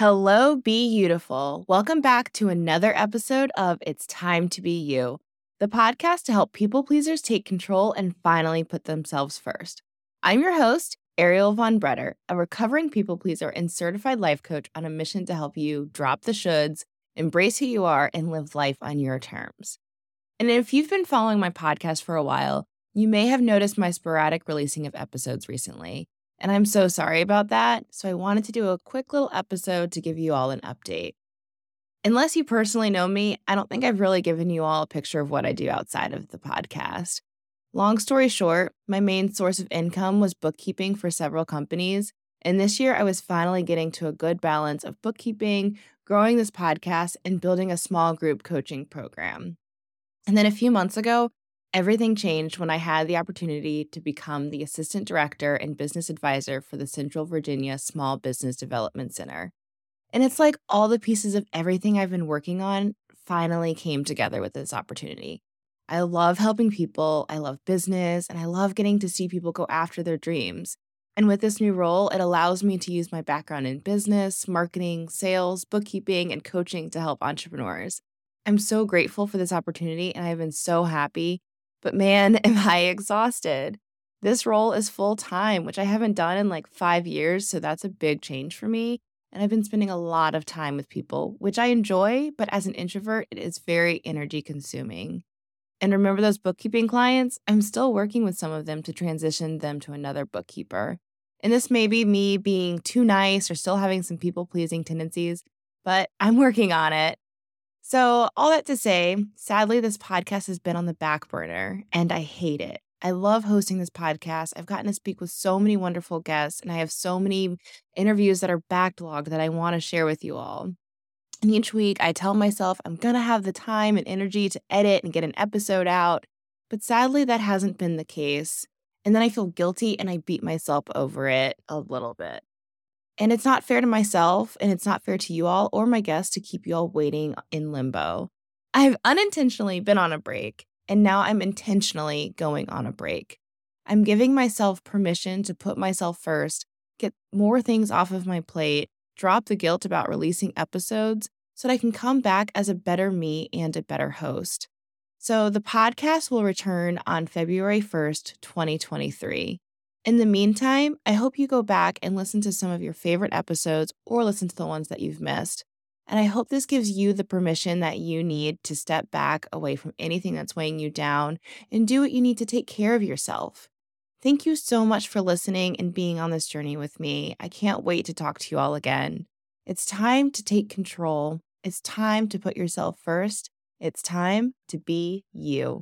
Hello, Be Beautiful. Welcome back to another episode of It's Time to Be You, the podcast to help people pleasers take control and finally put themselves first. I'm your host, Ariel Von Bretter, a recovering people pleaser and certified life coach on a mission to help you drop the shoulds, embrace who you are, and live life on your terms. And if you've been following my podcast for a while, you may have noticed my sporadic releasing of episodes recently. And I'm so sorry about that. So I wanted to do a quick little episode to give you all an update. Unless you personally know me, I don't think I've really given you all a picture of what I do outside of the podcast. Long story short, my main source of income was bookkeeping for several companies. And this year, I was finally getting to a good balance of bookkeeping, growing this podcast, and building a small group coaching program. And then a few months ago, Everything changed when I had the opportunity to become the assistant director and business advisor for the Central Virginia Small Business Development Center. And it's like all the pieces of everything I've been working on finally came together with this opportunity. I love helping people, I love business, and I love getting to see people go after their dreams. And with this new role, it allows me to use my background in business, marketing, sales, bookkeeping, and coaching to help entrepreneurs. I'm so grateful for this opportunity, and I've been so happy but man, am I exhausted. This role is full time, which I haven't done in like five years. So that's a big change for me. And I've been spending a lot of time with people, which I enjoy, but as an introvert, it is very energy consuming. And remember those bookkeeping clients? I'm still working with some of them to transition them to another bookkeeper. And this may be me being too nice or still having some people pleasing tendencies, but I'm working on it. So, all that to say, sadly, this podcast has been on the back burner and I hate it. I love hosting this podcast. I've gotten to speak with so many wonderful guests, and I have so many interviews that are backlogged that I want to share with you all. And each week, I tell myself I'm going to have the time and energy to edit and get an episode out. But sadly, that hasn't been the case. And then I feel guilty and I beat myself over it a little bit. And it's not fair to myself and it's not fair to you all or my guests to keep you all waiting in limbo. I've unintentionally been on a break and now I'm intentionally going on a break. I'm giving myself permission to put myself first, get more things off of my plate, drop the guilt about releasing episodes so that I can come back as a better me and a better host. So the podcast will return on February 1st, 2023. In the meantime, I hope you go back and listen to some of your favorite episodes or listen to the ones that you've missed. And I hope this gives you the permission that you need to step back away from anything that's weighing you down and do what you need to take care of yourself. Thank you so much for listening and being on this journey with me. I can't wait to talk to you all again. It's time to take control. It's time to put yourself first. It's time to be you.